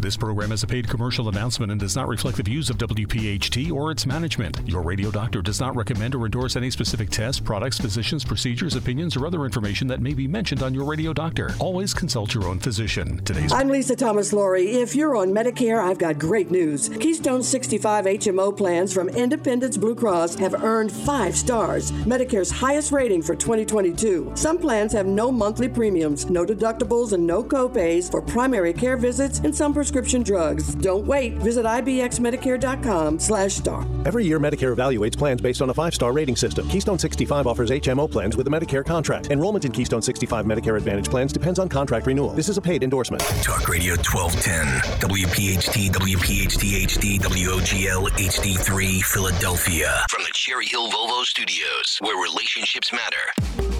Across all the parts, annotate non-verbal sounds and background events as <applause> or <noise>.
This program is a paid commercial announcement and does not reflect the views of WPHT or its management. Your radio doctor does not recommend or endorse any specific tests, products, physicians, procedures, opinions, or other information that may be mentioned on your radio doctor. Always consult your own physician. Today's I'm Lisa Thomas Laury. If you're on Medicare, I've got great news. Keystone 65 HMO plans from Independence Blue Cross have earned five stars, Medicare's highest rating for 2022. Some plans have no monthly premiums, no deductibles, and no copays for primary care visits and some prescription drugs. Don't wait. Visit ibxmedicare.com slash star. Every year, Medicare evaluates plans based on a five star rating system. Keystone 65 offers HMO plans with a Medicare contract. Enrollment in Keystone 65 Medicare Advantage plans depends on contract renewal. This is a paid endorsement. Talk Radio 1210, WPHT, WPHT HD, WOGL HD3, Philadelphia. From the Cherry Hill Volvo Studios, where relationships matter.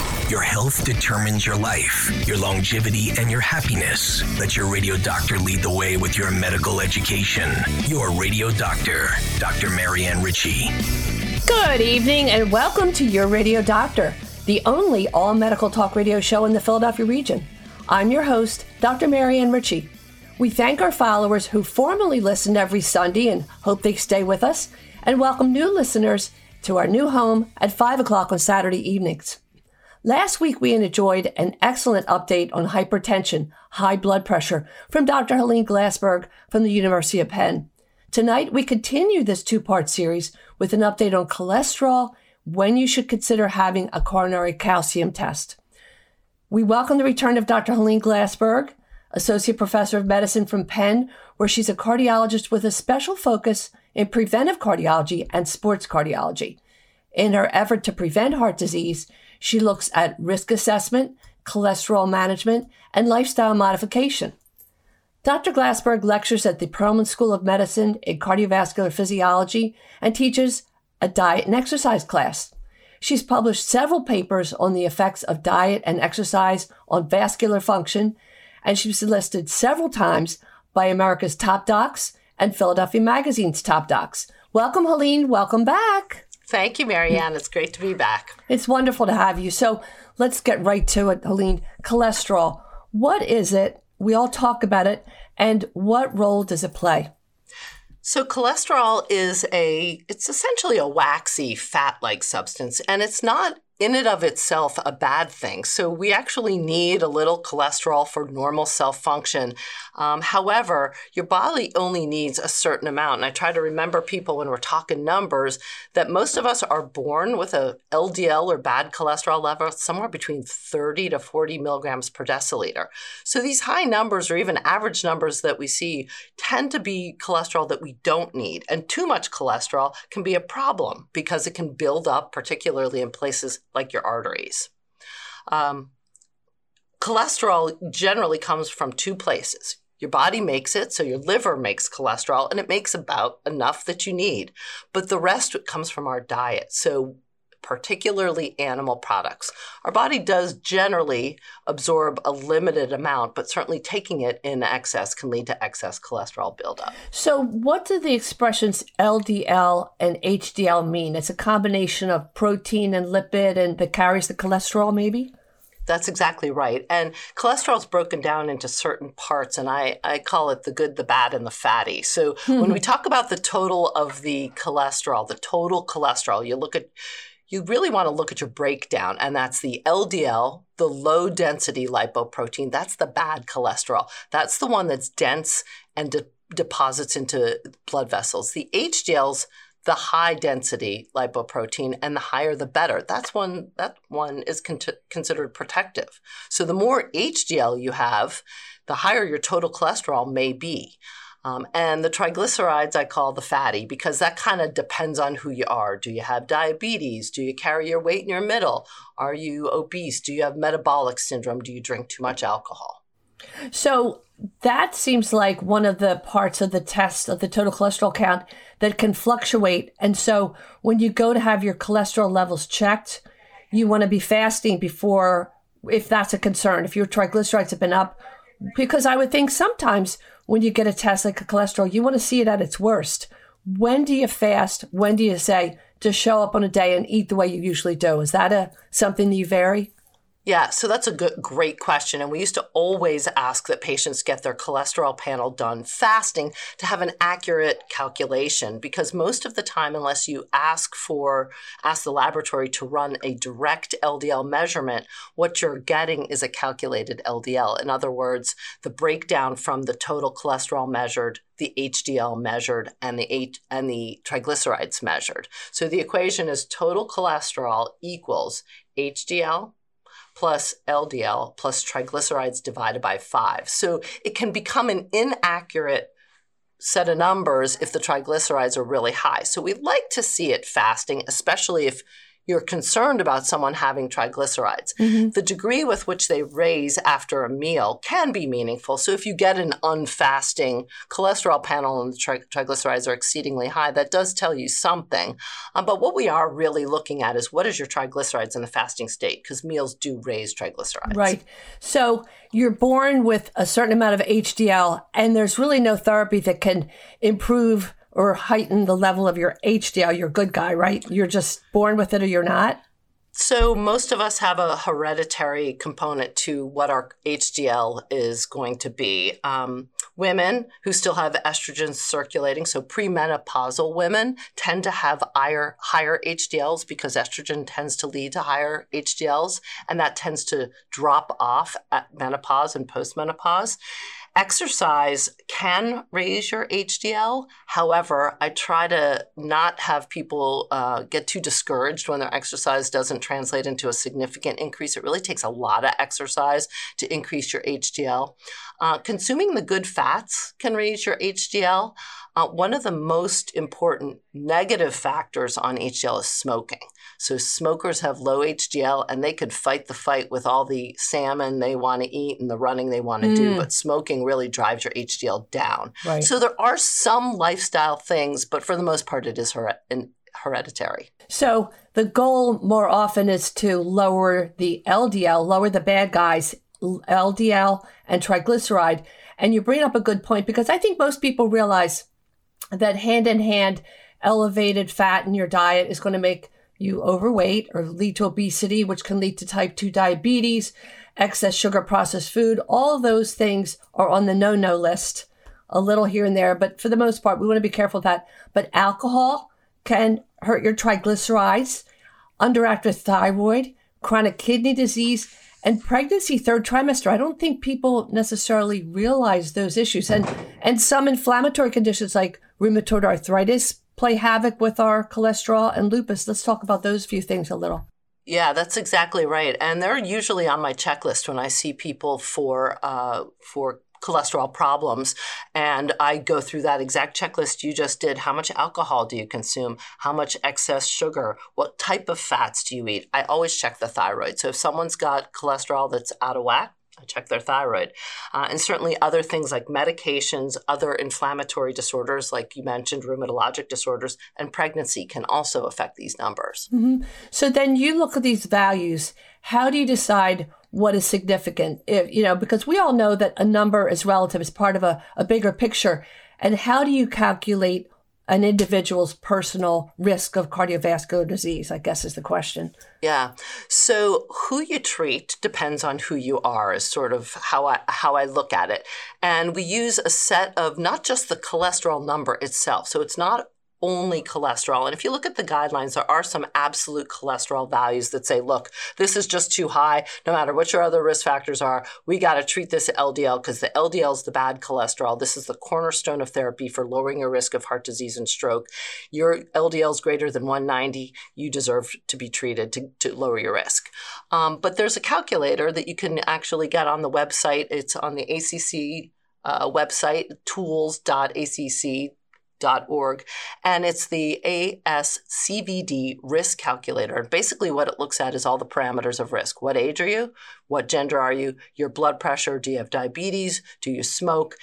Your health determines your life, your longevity, and your happiness. Let your radio doctor lead the way with your medical education. Your radio doctor, Dr. Marianne Ritchie. Good evening and welcome to Your Radio Doctor, the only all medical talk radio show in the Philadelphia region. I'm your host, Dr. Marianne Ritchie. We thank our followers who formerly listened every Sunday and hope they stay with us, and welcome new listeners to our new home at 5 o'clock on Saturday evenings. Last week, we enjoyed an excellent update on hypertension, high blood pressure from Dr. Helene Glassberg from the University of Penn. Tonight, we continue this two part series with an update on cholesterol, when you should consider having a coronary calcium test. We welcome the return of Dr. Helene Glassberg, Associate Professor of Medicine from Penn, where she's a cardiologist with a special focus in preventive cardiology and sports cardiology. In her effort to prevent heart disease, she looks at risk assessment, cholesterol management, and lifestyle modification. Dr. Glassberg lectures at the Perelman School of Medicine in cardiovascular physiology and teaches a diet and exercise class. She's published several papers on the effects of diet and exercise on vascular function, and she's listed several times by America's Top Docs and Philadelphia Magazine's Top Docs. Welcome, Helene. Welcome back. Thank you, Marianne. It's great to be back. It's wonderful to have you. So let's get right to it, Helene. Cholesterol. What is it? We all talk about it. And what role does it play? So cholesterol is a it's essentially a waxy fat-like substance and it's not in and of itself a bad thing. So we actually need a little cholesterol for normal cell function. Um, however, your body only needs a certain amount. And I try to remember people when we're talking numbers that most of us are born with a LDL or bad cholesterol level somewhere between 30 to 40 milligrams per deciliter. So these high numbers or even average numbers that we see tend to be cholesterol that we don't need. And too much cholesterol can be a problem because it can build up, particularly in places like your arteries. Um, cholesterol generally comes from two places. Your body makes it, so your liver makes cholesterol, and it makes about enough that you need. But the rest comes from our diet. So particularly animal products. Our body does generally absorb a limited amount, but certainly taking it in excess can lead to excess cholesterol buildup. So, what do the expressions LDL and HDL mean? It's a combination of protein and lipid and that carries the cholesterol, maybe? That's exactly right. And cholesterol is broken down into certain parts, and I, I call it the good, the bad, and the fatty. So hmm. when we talk about the total of the cholesterol, the total cholesterol, you look at you really want to look at your breakdown, and that's the LDL, the low density lipoprotein. That's the bad cholesterol. That's the one that's dense and de- deposits into blood vessels. The HDL's the high density lipoprotein and the higher the better. That's one that one is con- considered protective. So the more HDL you have, the higher your total cholesterol may be. Um, and the triglycerides I call the fatty because that kind of depends on who you are. Do you have diabetes? Do you carry your weight in your middle? Are you obese? Do you have metabolic syndrome? Do you drink too much alcohol? So that seems like one of the parts of the test of the total cholesterol count that can fluctuate. And so when you go to have your cholesterol levels checked, you want to be fasting before, if that's a concern, if your triglycerides have been up. Because I would think sometimes when you get a test like a cholesterol, you want to see it at its worst. When do you fast? When do you say, just show up on a day and eat the way you usually do? Is that a something that you vary? Yeah, so that's a good, great question. And we used to always ask that patients get their cholesterol panel done fasting to have an accurate calculation because most of the time, unless you ask for, ask the laboratory to run a direct LDL measurement, what you're getting is a calculated LDL. In other words, the breakdown from the total cholesterol measured the HDL measured and the H- and the triglycerides measured. So the equation is total cholesterol equals HDL plus LDL plus triglycerides divided by five. So it can become an inaccurate set of numbers if the triglycerides are really high. So we like to see it fasting, especially if you're concerned about someone having triglycerides. Mm-hmm. The degree with which they raise after a meal can be meaningful. So if you get an unfasting cholesterol panel and the tri- triglycerides are exceedingly high, that does tell you something. Um, but what we are really looking at is what is your triglycerides in the fasting state? Because meals do raise triglycerides. Right. So you're born with a certain amount of HDL, and there's really no therapy that can improve or heighten the level of your HDL, you're a good guy, right? You're just born with it or you're not? So, most of us have a hereditary component to what our HDL is going to be. Um, women who still have estrogen circulating, so premenopausal women, tend to have higher, higher HDLs because estrogen tends to lead to higher HDLs, and that tends to drop off at menopause and postmenopause. Exercise can raise your HDL. However, I try to not have people uh, get too discouraged when their exercise doesn't translate into a significant increase. It really takes a lot of exercise to increase your HDL. Uh, consuming the good fats can raise your HDL. Uh, one of the most important negative factors on HDL is smoking. So smokers have low HDL and they could fight the fight with all the salmon they want to eat and the running they want to mm. do, but smoking really drives your HDL down. Right. So there are some lifestyle things, but for the most part, it is her- hereditary. So the goal more often is to lower the LDL, lower the bad guys, LDL and triglyceride. And you bring up a good point because I think most people realize that hand in hand, elevated fat in your diet is going to make you overweight or lead to obesity, which can lead to type 2 diabetes, excess sugar processed food. All those things are on the no no list, a little here and there, but for the most part, we want to be careful of that. But alcohol can hurt your triglycerides, underactive thyroid, chronic kidney disease, and pregnancy third trimester. I don't think people necessarily realize those issues. And and some inflammatory conditions like rheumatoid arthritis play havoc with our cholesterol and lupus. Let's talk about those few things a little. Yeah, that's exactly right, and they're usually on my checklist when I see people for uh, for cholesterol problems. And I go through that exact checklist you just did. How much alcohol do you consume? How much excess sugar? What type of fats do you eat? I always check the thyroid. So if someone's got cholesterol that's out of whack, I check their thyroid. Uh, and certainly other things like medications, other inflammatory disorders, like you mentioned, rheumatologic disorders, and pregnancy can also affect these numbers. Mm-hmm. So then you look at these values. How do you decide what is significant? If, you know, because we all know that a number is relative, it's part of a, a bigger picture. And how do you calculate an individual's personal risk of cardiovascular disease, I guess is the question. Yeah. So who you treat depends on who you are is sort of how I how I look at it. And we use a set of not just the cholesterol number itself. So it's not only cholesterol. And if you look at the guidelines, there are some absolute cholesterol values that say, look, this is just too high. No matter what your other risk factors are, we got to treat this LDL because the LDL is the bad cholesterol. This is the cornerstone of therapy for lowering your risk of heart disease and stroke. Your LDL is greater than 190. You deserve to be treated to, to lower your risk. Um, but there's a calculator that you can actually get on the website. It's on the ACC uh, website, tools.acc org, and it's the ASCVD risk calculator. And basically, what it looks at is all the parameters of risk. What age are you? What gender are you? Your blood pressure? Do you have diabetes? Do you smoke?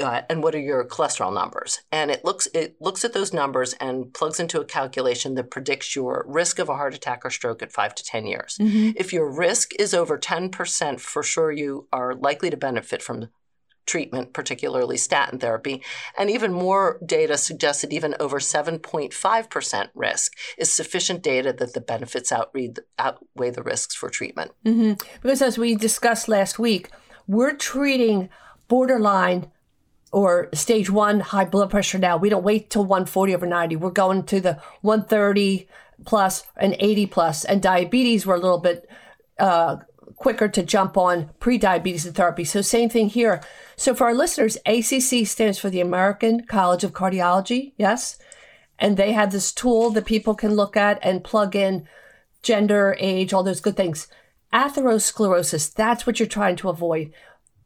Uh, and what are your cholesterol numbers? And it looks it looks at those numbers and plugs into a calculation that predicts your risk of a heart attack or stroke at five to ten years. Mm-hmm. If your risk is over ten percent, for sure you are likely to benefit from treatment, particularly statin therapy. And even more data suggests that even over 7.5% risk is sufficient data that the benefits outweigh the risks for treatment. Mm-hmm. Because as we discussed last week, we're treating borderline or stage one high blood pressure now. We don't wait till 140 over 90. We're going to the 130 plus and 80 plus, and diabetes, we're a little bit uh, quicker to jump on pre-diabetes therapy. So same thing here. So for our listeners, ACC stands for the American College of Cardiology. Yes. And they have this tool that people can look at and plug in gender, age, all those good things. Atherosclerosis, that's what you're trying to avoid.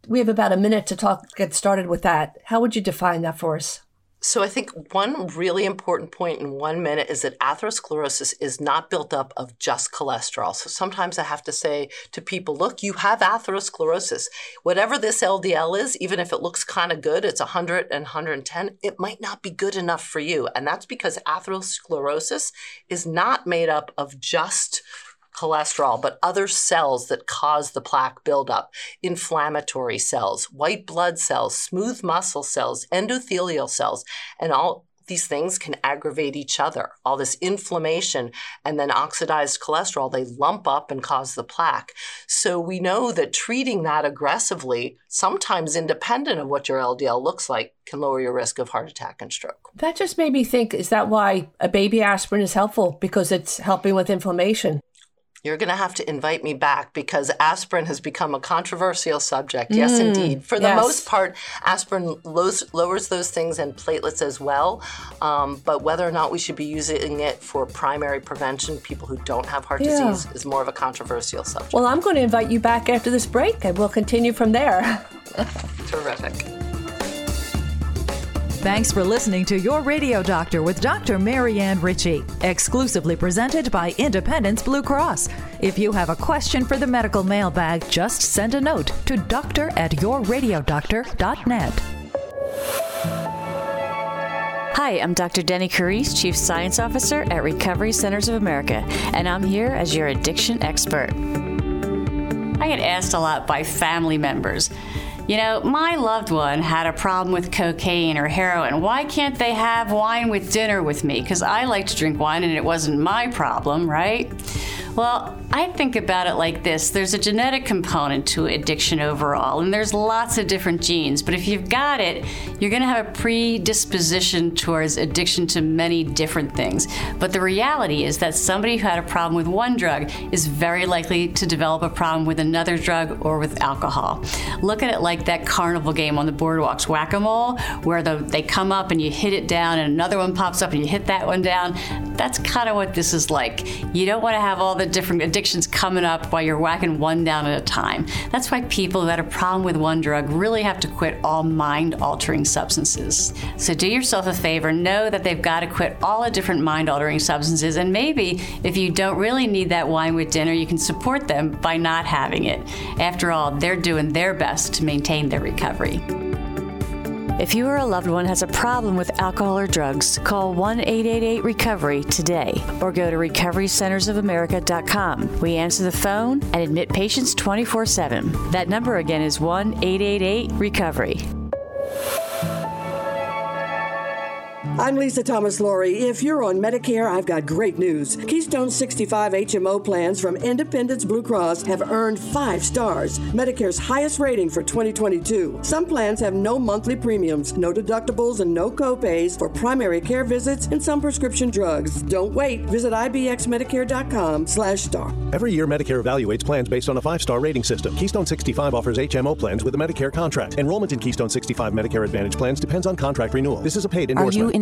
We have about a minute to talk, get started with that. How would you define that for us? So I think one really important point in one minute is that atherosclerosis is not built up of just cholesterol. So sometimes I have to say to people, look, you have atherosclerosis. Whatever this LDL is, even if it looks kind of good, it's 100 and 110, it might not be good enough for you. And that's because atherosclerosis is not made up of just cholesterol, but other cells that cause the plaque buildup, inflammatory cells, white blood cells, smooth muscle cells, endothelial cells, and all these things can aggravate each other. All this inflammation and then oxidized cholesterol, they lump up and cause the plaque. So we know that treating that aggressively, sometimes independent of what your LDL looks like, can lower your risk of heart attack and stroke. That just made me think is that why a baby aspirin is helpful? Because it's helping with inflammation you're going to have to invite me back because aspirin has become a controversial subject. Yes, mm, indeed. For the yes. most part, aspirin lowers, lowers, those things and platelets as well. Um, but whether or not we should be using it for primary prevention, people who don't have heart yeah. disease, is more of a controversial subject. Well, I'm going to invite you back after this break and we'll continue from there. <laughs> Terrific. Thanks for listening to Your Radio Doctor with Dr. Marianne Ritchie, exclusively presented by Independence Blue Cross. If you have a question for the medical mailbag, just send a note to doctor at yourradiodoctor.net. Hi, I'm Dr. Deni Carise, Chief Science Officer at Recovery Centers of America, and I'm here as your addiction expert. I get asked a lot by family members you know, my loved one had a problem with cocaine or heroin. Why can't they have wine with dinner with me? Because I like to drink wine and it wasn't my problem, right? Well, I think about it like this there's a genetic component to addiction overall, and there's lots of different genes. But if you've got it, you're going to have a predisposition towards addiction to many different things. But the reality is that somebody who had a problem with one drug is very likely to develop a problem with another drug or with alcohol. Look at it like that carnival game on the boardwalks, whack a mole, where the, they come up and you hit it down, and another one pops up and you hit that one down. That's kind of what this is like. You don't want to have all the different addictions addictions coming up while you're whacking one down at a time. That's why people who had a problem with one drug really have to quit all mind altering substances. So do yourself a favor, know that they've got to quit all the different mind altering substances, and maybe if you don't really need that wine with dinner, you can support them by not having it. After all, they're doing their best to maintain their recovery. If you or a loved one has a problem with alcohol or drugs, call 1 888 Recovery today or go to recoverycentersofamerica.com. We answer the phone and admit patients 24 7. That number again is 1 888 Recovery. I'm Lisa Thomas Laury. If you're on Medicare, I've got great news. Keystone 65 HMO plans from Independence Blue Cross have earned five stars, Medicare's highest rating for 2022. Some plans have no monthly premiums, no deductibles, and no copays for primary care visits and some prescription drugs. Don't wait. Visit ibxmedicare.com slash star. Every year, Medicare evaluates plans based on a five-star rating system. Keystone 65 offers HMO plans with a Medicare contract. Enrollment in Keystone 65 Medicare Advantage plans depends on contract renewal. This is a paid endorsement.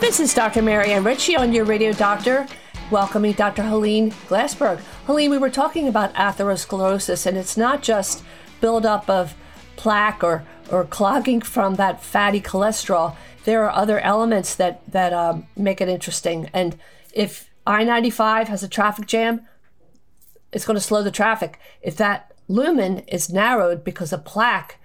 This is Dr. Marianne Ritchie on your radio doctor, welcoming Dr. Helene Glassberg. Helene, we were talking about atherosclerosis, and it's not just buildup of plaque or, or clogging from that fatty cholesterol. There are other elements that, that um, make it interesting. And if I 95 has a traffic jam, it's going to slow the traffic. If that lumen is narrowed because of plaque,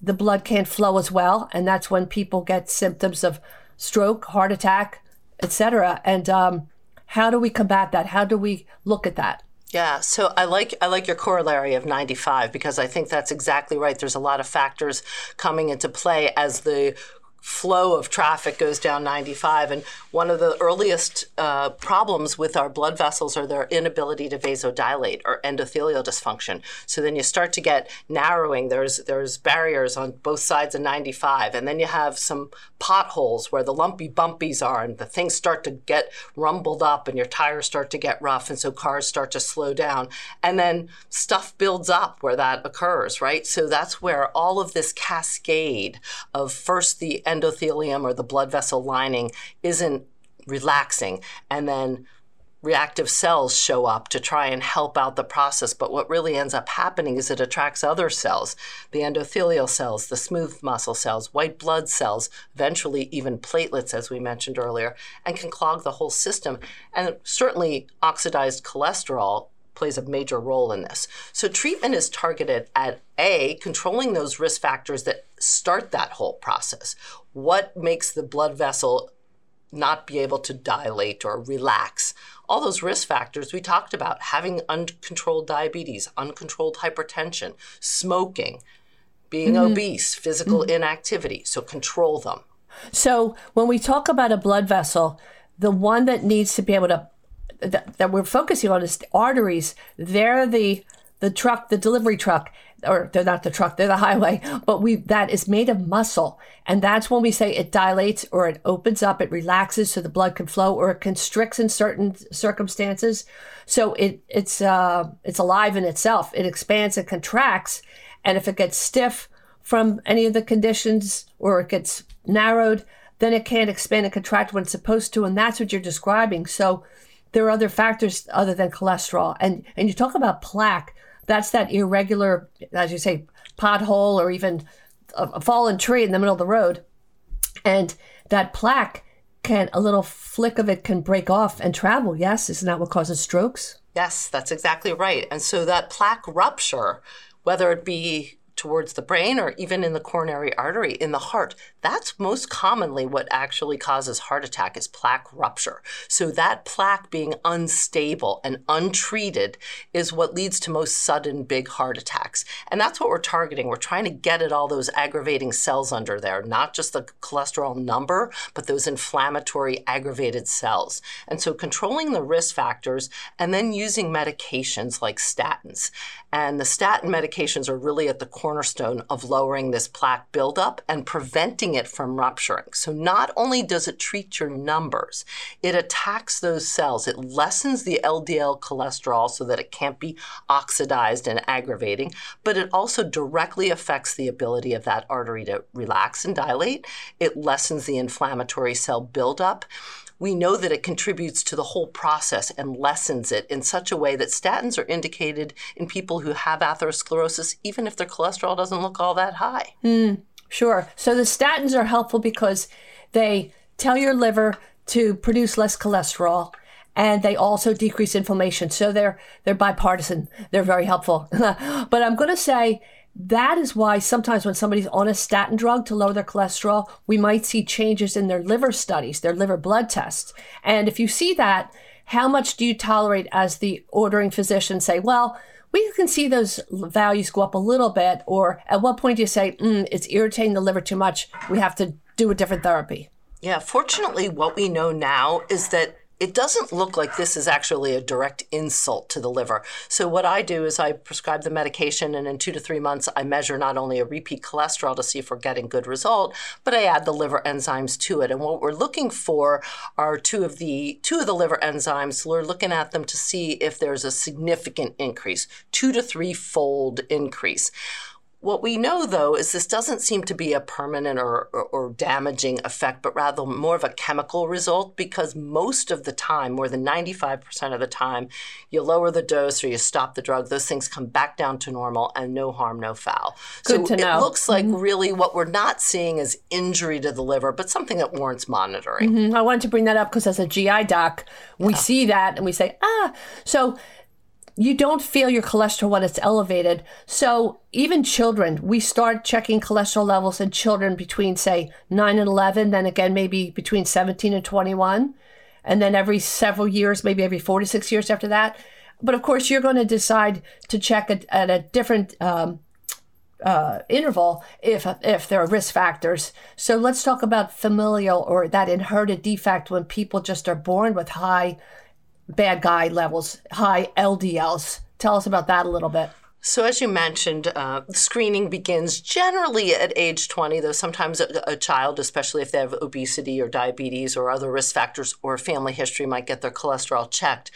the blood can't flow as well. And that's when people get symptoms of stroke, heart attack, etc. And um, how do we combat that? How do we look at that? Yeah, so I like I like your corollary of 95 because I think that's exactly right. There's a lot of factors coming into play as the flow of traffic goes down 95. And one of the earliest uh, problems with our blood vessels are their inability to vasodilate or endothelial dysfunction. So then you start to get narrowing. There's there's barriers on both sides of 95, and then you have some potholes where the lumpy bumpies are, and the things start to get rumbled up, and your tires start to get rough, and so cars start to slow down, and then stuff builds up where that occurs, right? So that's where all of this cascade of first the endothelium or the blood vessel lining isn't relaxing and then reactive cells show up to try and help out the process. But what really ends up happening is it attracts other cells the endothelial cells, the smooth muscle cells, white blood cells, eventually even platelets, as we mentioned earlier, and can clog the whole system. And certainly oxidized cholesterol plays a major role in this. So treatment is targeted at A, controlling those risk factors that start that whole process. What makes the blood vessel not be able to dilate or relax? All those risk factors we talked about having uncontrolled diabetes, uncontrolled hypertension, smoking, being mm-hmm. obese, physical mm-hmm. inactivity. So control them. So when we talk about a blood vessel, the one that needs to be able to that, that we're focusing on is arteries. They're the the truck, the delivery truck, or they're not the truck, they're the <laughs> highway, but we that is made of muscle. And that's when we say it dilates or it opens up, it relaxes so the blood can flow, or it constricts in certain circumstances. So it it's uh it's alive in itself. It expands and contracts. And if it gets stiff from any of the conditions or it gets narrowed, then it can't expand and contract when it's supposed to. And that's what you're describing. So there are other factors other than cholesterol. And and you talk about plaque, that's that irregular, as you say, pothole or even a, a fallen tree in the middle of the road. And that plaque can a little flick of it can break off and travel. Yes, isn't that what causes strokes? Yes, that's exactly right. And so that plaque rupture, whether it be towards the brain or even in the coronary artery in the heart. That's most commonly what actually causes heart attack is plaque rupture. So that plaque being unstable and untreated is what leads to most sudden big heart attacks. And that's what we're targeting. We're trying to get at all those aggravating cells under there, not just the cholesterol number, but those inflammatory aggravated cells. And so controlling the risk factors and then using medications like statins. And the statin medications are really at the cornerstone of lowering this plaque buildup and preventing it from rupturing. So not only does it treat your numbers, it attacks those cells. It lessens the LDL cholesterol so that it can't be oxidized and aggravating, but it also directly affects the ability of that artery to relax and dilate. It lessens the inflammatory cell buildup we know that it contributes to the whole process and lessens it in such a way that statins are indicated in people who have atherosclerosis, even if their cholesterol doesn't look all that high. Mm, sure. So the statins are helpful because they tell your liver to produce less cholesterol and they also decrease inflammation. So they're they're bipartisan. They're very helpful. <laughs> but I'm going to say that is why sometimes when somebody's on a statin drug to lower their cholesterol, we might see changes in their liver studies, their liver blood tests. And if you see that, how much do you tolerate as the ordering physician say, well, we can see those values go up a little bit, or at what point do you say, mm, it's irritating the liver too much, we have to do a different therapy? Yeah, fortunately, what we know now is that it doesn't look like this is actually a direct insult to the liver. So, what I do is I prescribe the medication, and in two to three months, I measure not only a repeat cholesterol to see if we're getting good result, but I add the liver enzymes to it. And what we're looking for are two of the two of the liver enzymes. We're looking at them to see if there's a significant increase, two to three fold increase. What we know, though, is this doesn't seem to be a permanent or, or, or, damaging effect, but rather more of a chemical result because most of the time, more than 95% of the time, you lower the dose or you stop the drug, those things come back down to normal and no harm, no foul. Good so to know. it looks like mm-hmm. really what we're not seeing is injury to the liver, but something that warrants monitoring. Mm-hmm. I wanted to bring that up because as a GI doc, we yeah. see that and we say, ah, so you don't feel your cholesterol when it's elevated. So even children, we start checking cholesterol levels in children between say 9 and 11, then again maybe between 17 and 21, and then every several years, maybe every 4 to 6 years after that. But of course, you're going to decide to check at, at a different um, uh, interval if if there are risk factors. So let's talk about familial or that inherited defect when people just are born with high bad guy levels, high LDLs. Tell us about that a little bit. So, as you mentioned, uh, screening begins generally at age 20, though sometimes a, a, child, especially if they have obesity or diabetes or other risk factors or family history, might get their cholesterol checked.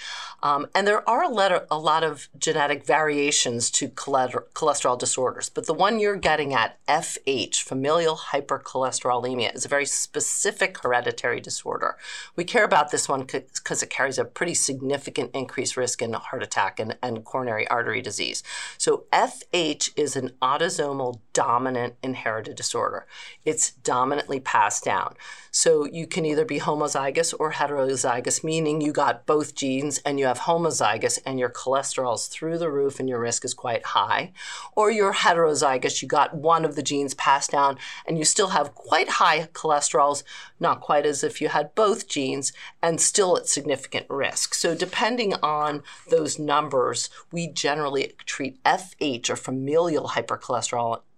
Um, and there are a lot, of, a lot of genetic variations to cholesterol disorders, but the one you're getting at, FH, familial hypercholesterolemia, is a very specific hereditary disorder. We care about this one because it carries a pretty significant increased risk in heart attack and, and coronary artery disease. So FH is an autosomal dominant inherited disorder. It's dominantly passed down. So you can either be homozygous or heterozygous, meaning you got both genes and you have homozygous and your cholesterol's through the roof and your risk is quite high. Or you're heterozygous, you got one of the genes passed down and you still have quite high cholesterols, not quite as if you had both genes, and still at significant risk. So depending on those numbers, we generally treat FH or familial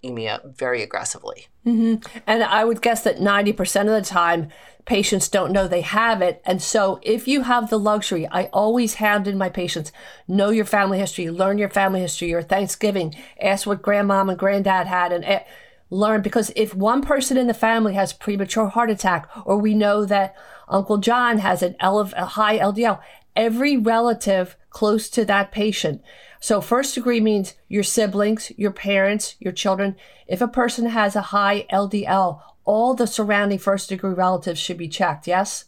hypercholesterolemia very aggressively. Mm-hmm. And I would guess that 90% of the time, patients don't know they have it. And so if you have the luxury, I always hound in my patients, know your family history, learn your family history, your Thanksgiving, ask what grandmom and granddad had, and eh, learn. Because if one person in the family has premature heart attack, or we know that Uncle John has an ele- a high LDL, every relative close to that patient so, first degree means your siblings, your parents, your children. If a person has a high LDL, all the surrounding first degree relatives should be checked, yes?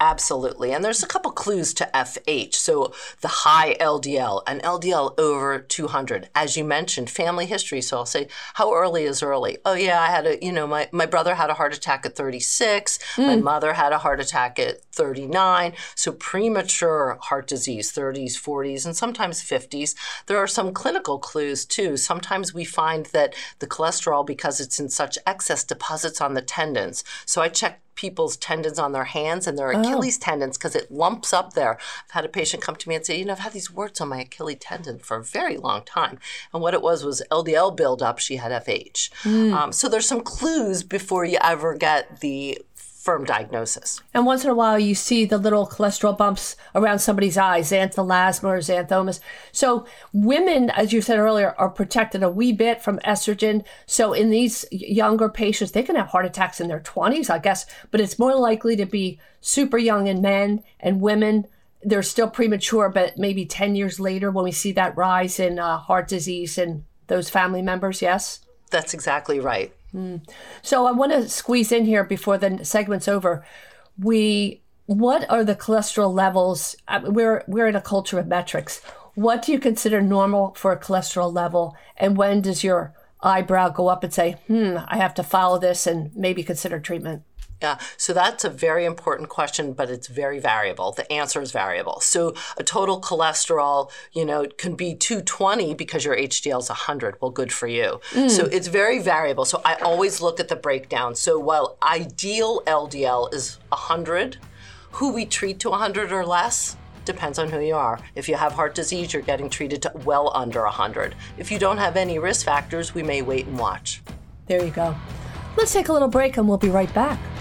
Absolutely. And there's a couple clues to FH. So the high LDL, an LDL over 200. As you mentioned, family history. So I'll say, how early is early? Oh, yeah, I had a, you know, my, my brother had a heart attack at 36. Mm. My mother had a heart attack at 39. So premature heart disease, 30s, 40s, and sometimes 50s. There are some clinical clues too. Sometimes we find that the cholesterol, because it's in such excess, deposits on the tendons. So I check people's tendons on their hands and their oh. Achilles oh. tendons because it lumps up there. I've had a patient come to me and say, you know, I've had these warts on my Achilles tendon for a very long time. And what it was was LDL buildup. She had FH. Mm. Um, so there's some clues before you ever get the firm diagnosis. And once in a while, you see the little cholesterol bumps around somebody's eyes, xanthelasma or xanthomas. So, women, as you said earlier, are protected a wee bit from estrogen. So, in these younger patients, they can have heart attacks in their 20s, I guess, but it's more likely to be super young in men and women. They're still premature, but maybe 10 years later when we see that rise in uh, heart disease and those family members, yes? That's exactly right. Mm. So I want to squeeze in here before the segment's over. We what are the cholesterol levels? We're we're in a culture of metrics. What do you consider normal for a cholesterol level, and when does your eyebrow go up and say, "Hmm, I have to follow this and maybe consider treatment"? Yeah, so that's a very important question, but it's very variable. The answer is variable. So a total cholesterol, you know, can be 220 because your HDL is 100. Well, good for you. Mm. So it's very variable. So I always look at the breakdown. So while ideal LDL is 100, who we treat to 100 or less Depends on who you are. If you have heart disease, you're getting treated to well under 100. If you don't have any risk factors, we may wait and watch. There you go. Let's take a little break and we'll be right back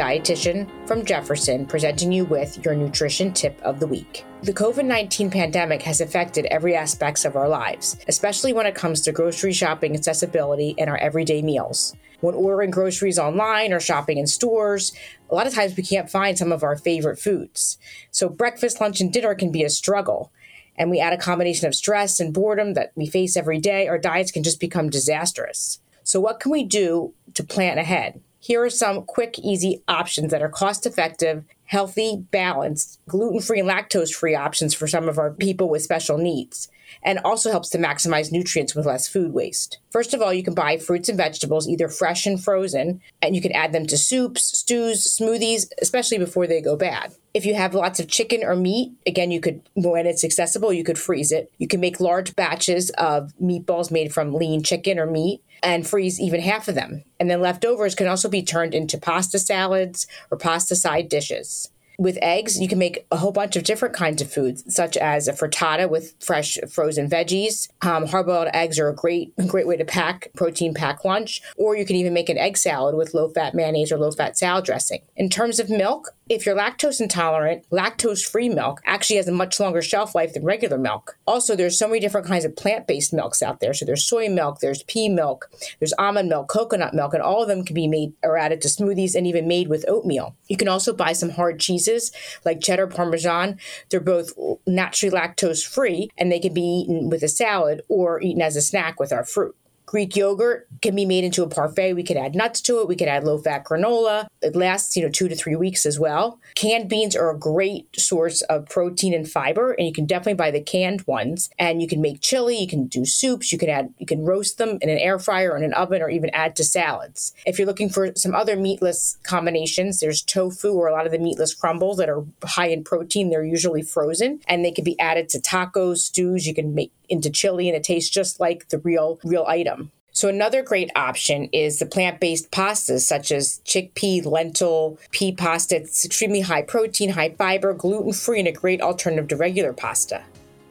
dietitian from Jefferson, presenting you with your nutrition tip of the week. The COVID 19 pandemic has affected every aspect of our lives, especially when it comes to grocery shopping accessibility and our everyday meals. When ordering groceries online or shopping in stores, a lot of times we can't find some of our favorite foods. So, breakfast, lunch, and dinner can be a struggle. And we add a combination of stress and boredom that we face every day, our diets can just become disastrous. So, what can we do to plan ahead? Here are some quick, easy options that are cost effective, healthy, balanced, gluten free, and lactose free options for some of our people with special needs and also helps to maximize nutrients with less food waste. First of all, you can buy fruits and vegetables, either fresh and frozen, and you can add them to soups, stews, smoothies, especially before they go bad. If you have lots of chicken or meat, again, you could, when it's accessible, you could freeze it. You can make large batches of meatballs made from lean chicken or meat and freeze even half of them. And then leftovers can also be turned into pasta salads or pasta side dishes with eggs, you can make a whole bunch of different kinds of foods, such as a frittata with fresh frozen veggies. Um, hard-boiled eggs are a great, <laughs> great way to pack protein pack lunch, or you can even make an egg salad with low-fat mayonnaise or low-fat salad dressing. In terms of milk, if you're lactose intolerant, lactose-free milk actually has a much longer shelf life than regular milk. Also, there's so many different kinds of plant-based milks out there. So there's soy milk, there's pea milk, there's almond milk, coconut milk, and all of them can be made or added to smoothies and even made with oatmeal. You can also buy some hard cheeses like cheddar parmesan. They're both naturally lactose free and they can be eaten with a salad or eaten as a snack with our fruit. Greek yogurt can be made into a parfait. We could add nuts to it. We could add low fat granola. It lasts, you know, two to three weeks as well. Canned beans are a great source of protein and fiber, and you can definitely buy the canned ones. And you can make chili. You can do soups. You can add, you can roast them in an air fryer or in an oven, or even add to salads. If you're looking for some other meatless combinations, there's tofu or a lot of the meatless crumbles that are high in protein. They're usually frozen, and they can be added to tacos, stews. You can make into chili, and it tastes just like the real real item. So, another great option is the plant based pastas such as chickpea, lentil, pea pasta. It's extremely high protein, high fiber, gluten free, and a great alternative to regular pasta.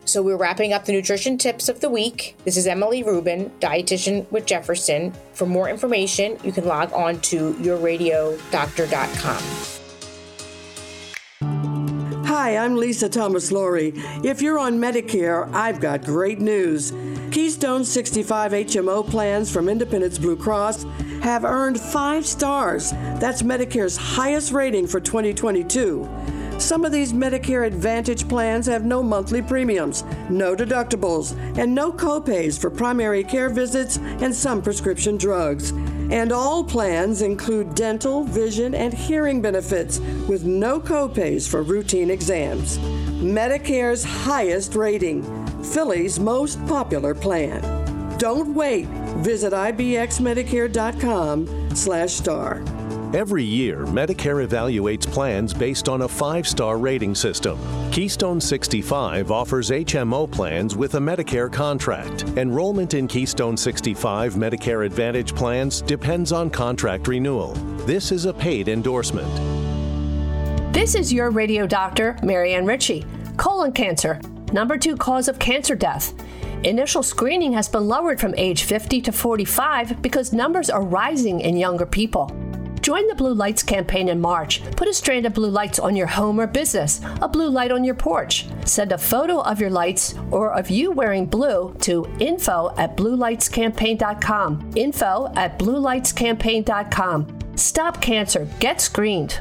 So, we're wrapping up the nutrition tips of the week. This is Emily Rubin, dietitian with Jefferson. For more information, you can log on to yourradiodoctor.com. Hi, I'm Lisa Thomas Laury. If you're on Medicare, I've got great news. Keystone 65 HMO plans from Independence Blue Cross have earned five stars. That's Medicare's highest rating for 2022. Some of these Medicare Advantage plans have no monthly premiums, no deductibles, and no copays for primary care visits and some prescription drugs. And all plans include dental, vision, and hearing benefits with no copays for routine exams. Medicare's highest rating, Philly's most popular plan. Don't wait. Visit ibxmedicare.com slash star. Every year, Medicare evaluates plans based on a five star rating system. Keystone 65 offers HMO plans with a Medicare contract. Enrollment in Keystone 65 Medicare Advantage plans depends on contract renewal. This is a paid endorsement. This is your radio doctor, Marianne Ritchie. Colon cancer, number two cause of cancer death. Initial screening has been lowered from age 50 to 45 because numbers are rising in younger people. Join the Blue Lights campaign in March. Put a strand of blue lights on your home or business, a blue light on your porch. Send a photo of your lights or of you wearing blue to info at bluelightscampaign.com. Info at bluelightscampaign.com. Stop cancer. Get screened.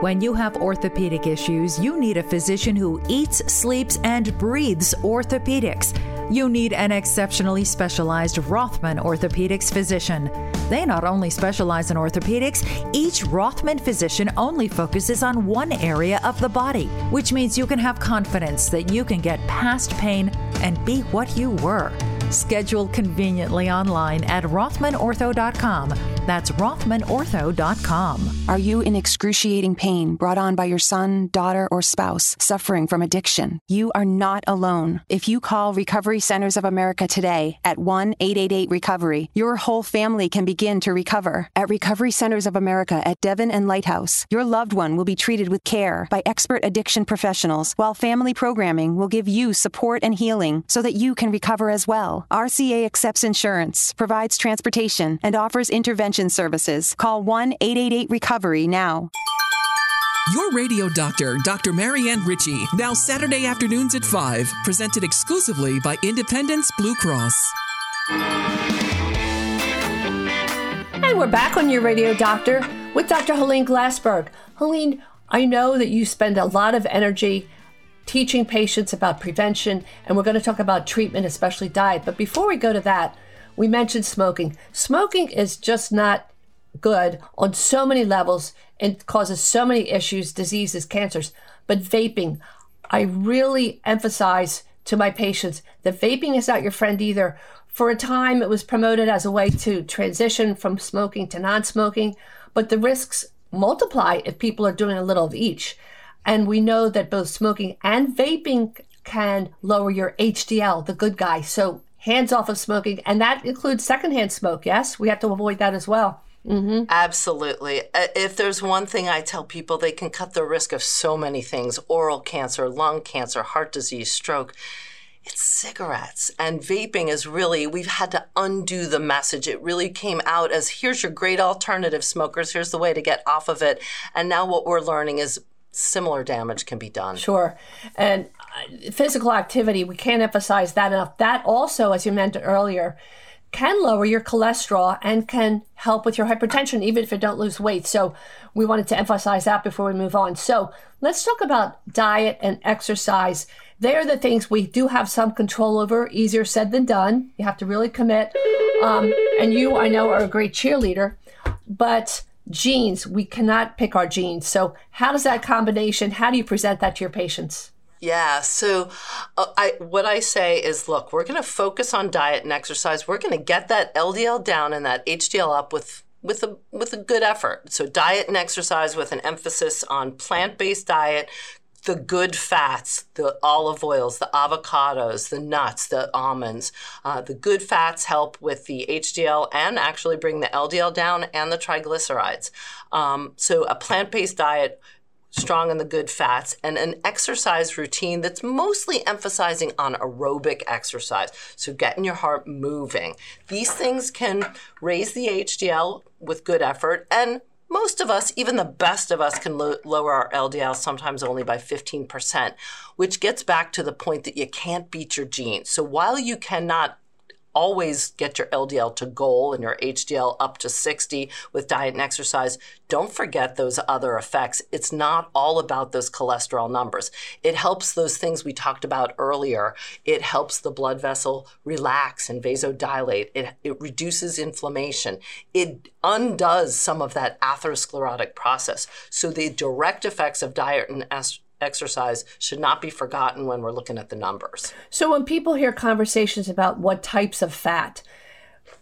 When you have orthopedic issues, you need a physician who eats, sleeps, and breathes orthopedics. You need an exceptionally specialized Rothman Orthopedics physician. They not only specialize in orthopedics, each Rothman physician only focuses on one area of the body, which means you can have confidence that you can get past pain and be what you were. Schedule conveniently online at rothmanortho.com. That's rothmanortho.com. Are you in excruciating pain brought on by your son, daughter, or spouse suffering from addiction? You are not alone. If you call Recovery Centers of America today at 1 888 Recovery, your whole family can begin to recover. At Recovery Centers of America at Devon and Lighthouse, your loved one will be treated with care by expert addiction professionals, while family programming will give you support and healing so that you can recover as well. RCA accepts insurance, provides transportation, and offers intervention services. Call 1 888 Recovery now. Your radio doctor, Dr. Marianne Ritchie, now Saturday afternoons at 5, presented exclusively by Independence Blue Cross. And we're back on your radio doctor with Dr. Helene Glassberg. Helene, I know that you spend a lot of energy teaching patients about prevention, and we're going to talk about treatment, especially diet. But before we go to that, we mentioned smoking. Smoking is just not good on so many levels and causes so many issues, diseases, cancers. But vaping, I really emphasize to my patients that vaping is not your friend either. For a time, it was promoted as a way to transition from smoking to non smoking, but the risks multiply if people are doing a little of each. And we know that both smoking and vaping can lower your HDL, the good guy. So hands off of smoking, and that includes secondhand smoke. Yes, we have to avoid that as well. Mm-hmm. Absolutely. Uh, if there's one thing I tell people, they can cut the risk of so many things oral cancer, lung cancer, heart disease, stroke. It's cigarettes. And vaping is really, we've had to undo the message. It really came out as here's your great alternative, smokers. Here's the way to get off of it. And now what we're learning is similar damage can be done. Sure. And uh, physical activity, we can't emphasize that enough. That also, as you mentioned earlier, can lower your cholesterol and can help with your hypertension, even if you don't lose weight. So, we wanted to emphasize that before we move on. So, let's talk about diet and exercise. They are the things we do have some control over, easier said than done. You have to really commit. Um, and you, I know, are a great cheerleader, but genes, we cannot pick our genes. So, how does that combination, how do you present that to your patients? Yeah. So, uh, I what I say is, look, we're going to focus on diet and exercise. We're going to get that LDL down and that HDL up with with a with a good effort. So, diet and exercise with an emphasis on plant based diet. The good fats, the olive oils, the avocados, the nuts, the almonds. Uh, the good fats help with the HDL and actually bring the LDL down and the triglycerides. Um, so, a plant based diet strong in the good fats, and an exercise routine that's mostly emphasizing on aerobic exercise. So, getting your heart moving. These things can raise the HDL with good effort, and most of us, even the best of us, can lo- lower our LDL sometimes only by 15%, which gets back to the point that you can't beat your genes. So, while you cannot always get your LDL to goal and your HDL up to 60 with diet and exercise. Don't forget those other effects. It's not all about those cholesterol numbers. It helps those things we talked about earlier. It helps the blood vessel relax and vasodilate. It, it reduces inflammation. It undoes some of that atherosclerotic process. So the direct effects of diet and exercise should not be forgotten when we're looking at the numbers. So when people hear conversations about what types of fat,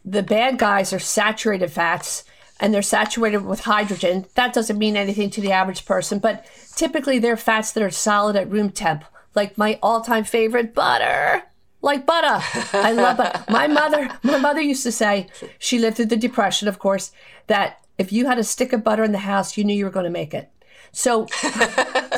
the bad guys are saturated fats and they're saturated with hydrogen. That doesn't mean anything to the average person, but typically they're fats that are solid at room temp. Like my all-time favorite, butter. Like butter. I love it. <laughs> My mother, my mother used to say, she lived through the depression, of course, that if you had a stick of butter in the house, you knew you were going to make it. So,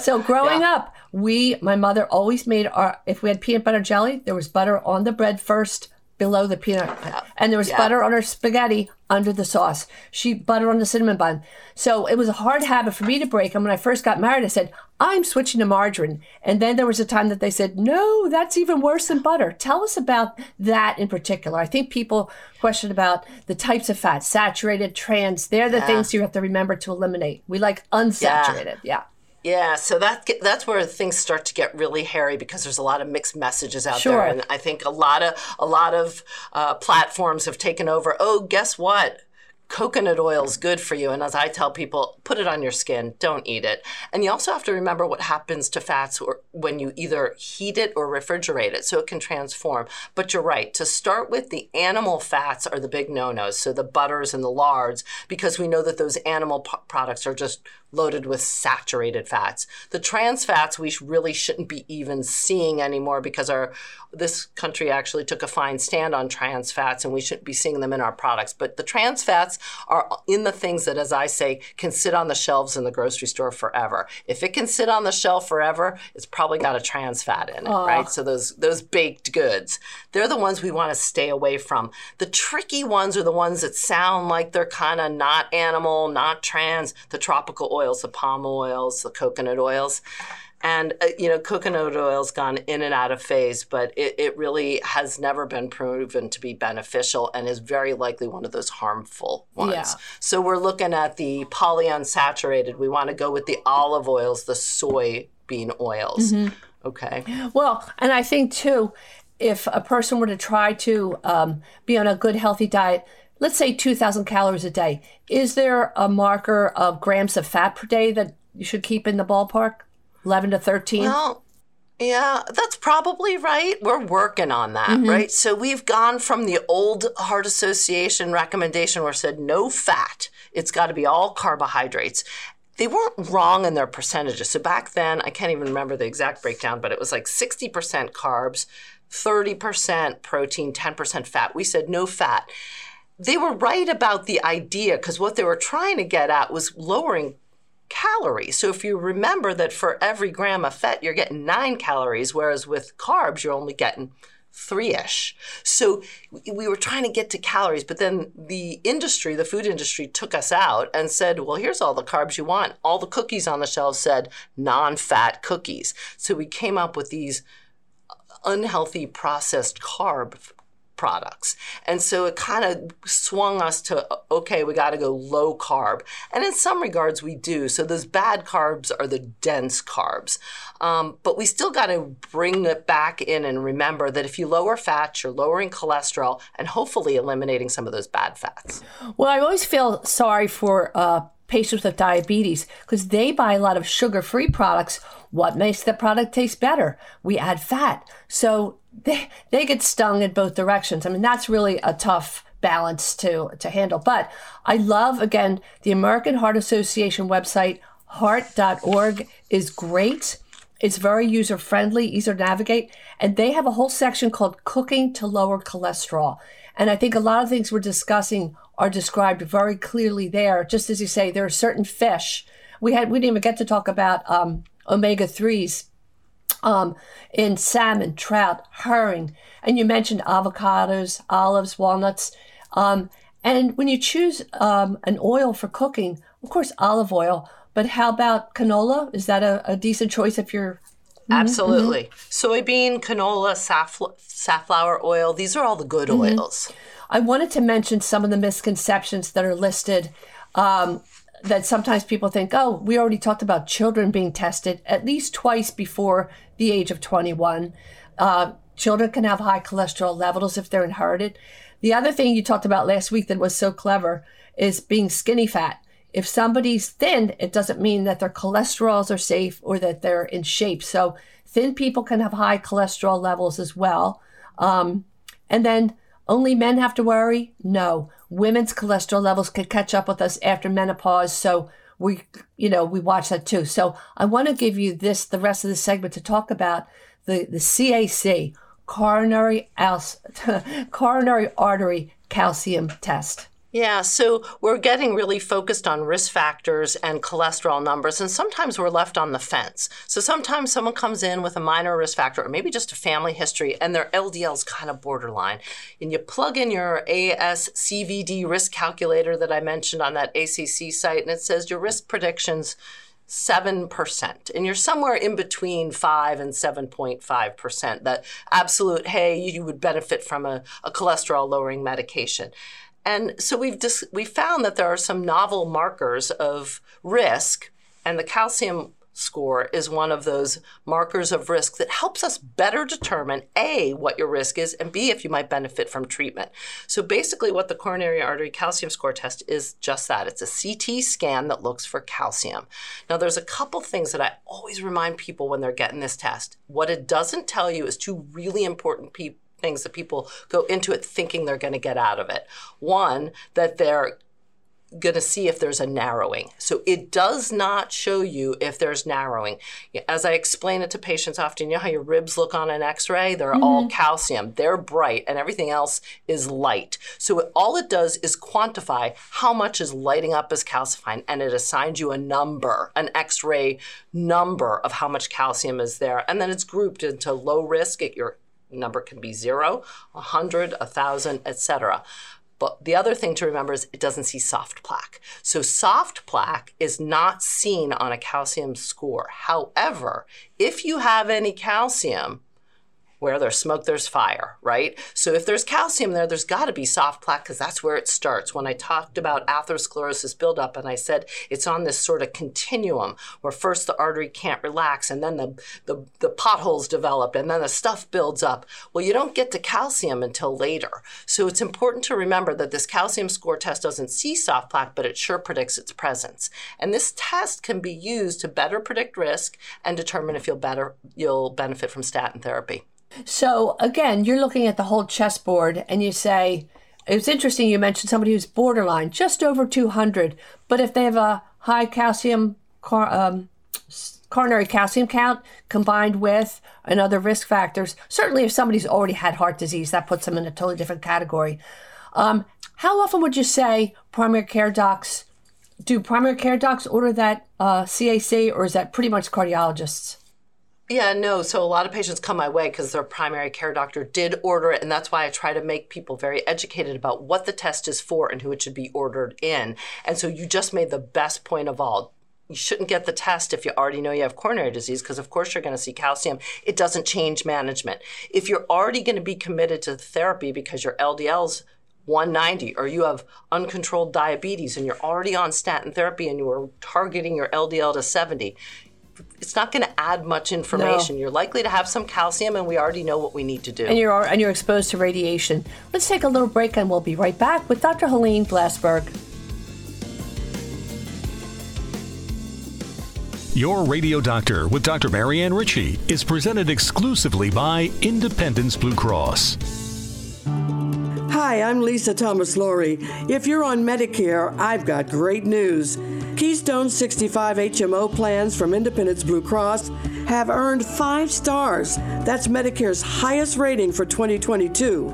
so <laughs> growing yeah. up, we, my mother always made our, if we had peanut butter jelly, there was butter on the bread first below the peanut yeah. and there was yeah. butter on her spaghetti under the sauce. She butter on the cinnamon bun. So it was a hard habit for me to break. And when i first got married i said i'm switching to margarine. And then there was a time that they said no that's even worse than butter. Tell us about that in particular. I think people question about the types of fats saturated trans they're the yeah. things you have to remember to eliminate. We like unsaturated. Yeah. Yeah, so that that's where things start to get really hairy because there's a lot of mixed messages out sure. there, and I think a lot of a lot of uh, platforms have taken over. Oh, guess what? coconut oil is good for you. And as I tell people, put it on your skin, don't eat it. And you also have to remember what happens to fats when you either heat it or refrigerate it, so it can transform. But you're right, to start with, the animal fats are the big no nos, so the butters and the lards, because we know that those animal p- products are just loaded with saturated fats. The trans fats we really shouldn't be even seeing anymore because our this country actually took a fine stand on trans fats and we shouldn't be seeing them in our products. But the trans fats are in the things that, as I say, can sit on the shelves in the grocery store forever. If it can sit on the shelf forever, it's probably got a trans fat in it, Aww. right? So those those baked goods, they're the ones we want to stay away from. The tricky ones are the ones that sound like they're kind of not animal, not trans, the tropical oil oils, the palm oils, the coconut oils. And, uh, you know, coconut oil's gone in and out of phase, but it, it really has never been proven to be beneficial and is very likely one of those harmful ones. Yeah. So we're looking at the polyunsaturated. We want to go with the olive oils, the soybean oils. Mm-hmm. Okay. Well, and I think too, if a person were to try to um, be on a good, healthy diet, let's say 2,000 calories a day. Is there a marker of grams of fat per day that you should keep in the ballpark? 11 to 13? Well, yeah, that's probably right. We're working on that, mm-hmm. right? So we've gone from the old Heart Association recommendation where it said no fat, it's got to be all carbohydrates. They weren't wrong in their percentages. So back then, I can't even remember the exact breakdown, but it was like 60% carbs, 30% protein, 10% fat. We said no fat they were right about the idea because what they were trying to get at was lowering calories. So if you remember that for every gram of fat, you're getting nine calories, whereas with carbs, you're only getting three ish. So we were trying to get to calories, but then the industry, the food industry, took us out and said, well, here's all the carbs you want. All the cookies on the shelves said non fat cookies. So we came up with these unhealthy processed carb products. And so it kind of swung us to okay, we got to go low carb. And in some regards, we do. So those bad carbs are the dense carbs. Um, but we still got to bring it back in and remember that if you lower fat, you're lowering cholesterol and hopefully eliminating some of those bad fats. Well, I always feel sorry for uh, patients with diabetes because they buy a lot of sugar free products. What makes the product taste better? We add fat. So they, they get stung in both directions. I mean, that's really a tough balance to, to handle. But I love, again, the American Heart Association website, heart.org, is great. It's very user friendly, easy to navigate. And they have a whole section called Cooking to Lower Cholesterol. And I think a lot of things we're discussing are described very clearly there. Just as you say, there are certain fish. We had we didn't even get to talk about um, omega threes um, in salmon, trout, herring, and you mentioned avocados, olives, walnuts. Um, and when you choose um, an oil for cooking, of course, olive oil. But how about canola? Is that a, a decent choice if you're Mm-hmm, Absolutely. Mm-hmm. Soybean, canola, safflower oil, these are all the good mm-hmm. oils. I wanted to mention some of the misconceptions that are listed. Um, that sometimes people think, oh, we already talked about children being tested at least twice before the age of 21. Uh, children can have high cholesterol levels if they're inherited. The other thing you talked about last week that was so clever is being skinny fat. If somebody's thin, it doesn't mean that their cholesterols are safe or that they're in shape. So thin people can have high cholesterol levels as well. Um, and then only men have to worry? No. Women's cholesterol levels can catch up with us after menopause. So we, you know, we watch that too. So I want to give you this, the rest of the segment to talk about the, the CAC, coronary, <laughs> coronary artery calcium test. Yeah, so we're getting really focused on risk factors and cholesterol numbers, and sometimes we're left on the fence. So sometimes someone comes in with a minor risk factor or maybe just a family history, and their LDL is kind of borderline. And you plug in your ASCVD risk calculator that I mentioned on that ACC site, and it says your risk predictions 7%. And you're somewhere in between 5 and 7.5%. That absolute, hey, you would benefit from a, a cholesterol lowering medication. And so we've dis- we found that there are some novel markers of risk, and the calcium score is one of those markers of risk that helps us better determine A, what your risk is, and B, if you might benefit from treatment. So basically, what the coronary artery calcium score test is just that it's a CT scan that looks for calcium. Now, there's a couple things that I always remind people when they're getting this test. What it doesn't tell you is two really important pe- things that people go into it thinking they're going to get out of it. One, that they're going to see if there's a narrowing. So it does not show you if there's narrowing. As I explain it to patients often, you know how your ribs look on an x ray? They're mm-hmm. all calcium, they're bright, and everything else is light. So it, all it does is quantify how much is lighting up as calcifying, and it assigns you a number, an x ray number of how much calcium is there. And then it's grouped into low risk. at your number can be zero, a 100, a 1,000, etc. But the other thing to remember is it doesn't see soft plaque. So soft plaque is not seen on a calcium score. However, if you have any calcium, where there's smoke, there's fire, right? So if there's calcium there, there's got to be soft plaque because that's where it starts. When I talked about atherosclerosis buildup and I said it's on this sort of continuum where first the artery can't relax and then the, the, the potholes develop and then the stuff builds up. Well, you don't get to calcium until later. So it's important to remember that this calcium score test doesn't see soft plaque, but it sure predicts its presence. And this test can be used to better predict risk and determine if you'll better you'll benefit from statin therapy. So again, you're looking at the whole chessboard and you say, it's interesting you mentioned somebody who's borderline, just over 200, but if they have a high calcium, car, um, coronary calcium count combined with and other risk factors, certainly if somebody's already had heart disease, that puts them in a totally different category. Um, how often would you say primary care docs do primary care docs order that uh, CAC or is that pretty much cardiologists? Yeah, no. So a lot of patients come my way because their primary care doctor did order it. And that's why I try to make people very educated about what the test is for and who it should be ordered in. And so you just made the best point of all. You shouldn't get the test if you already know you have coronary disease because, of course, you're going to see calcium. It doesn't change management. If you're already going to be committed to therapy because your LDL's 190 or you have uncontrolled diabetes and you're already on statin therapy and you are targeting your LDL to 70, it's not going to add much information. No. You're likely to have some calcium, and we already know what we need to do. And you're and you're exposed to radiation. Let's take a little break, and we'll be right back with Dr. Helene Glassberg. Your Radio Doctor with Dr. Marianne Ritchie is presented exclusively by Independence Blue Cross. Hi, I'm Lisa Thomas Laury. If you're on Medicare, I've got great news. Keystone 65 HMO plans from Independence Blue Cross have earned five stars. That's Medicare's highest rating for 2022.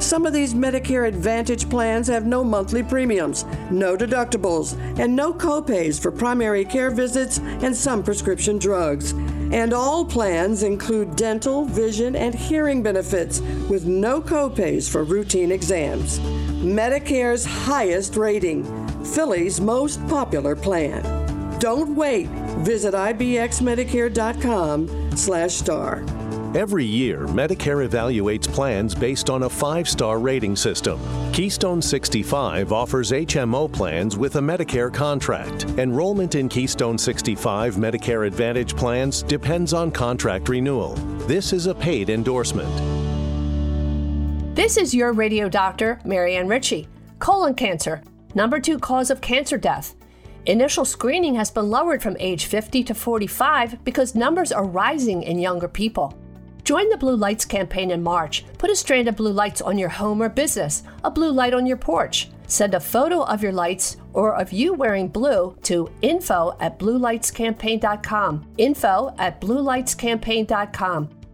Some of these Medicare Advantage plans have no monthly premiums, no deductibles, and no copays for primary care visits and some prescription drugs. And all plans include dental, vision, and hearing benefits with no copays for routine exams. Medicare's highest rating, Philly's most popular plan. Don't wait. Visit ibxmedicare.com slash star. Every year, Medicare evaluates plans based on a five star rating system. Keystone 65 offers HMO plans with a Medicare contract. Enrollment in Keystone 65 Medicare Advantage plans depends on contract renewal. This is a paid endorsement. This is your radio doctor, Marianne Ritchie. Colon cancer, number two cause of cancer death. Initial screening has been lowered from age 50 to 45 because numbers are rising in younger people. Join the Blue Lights campaign in March. Put a strand of blue lights on your home or business, a blue light on your porch. Send a photo of your lights or of you wearing blue to info at bluelightscampaign.com. Info at bluelightscampaign.com.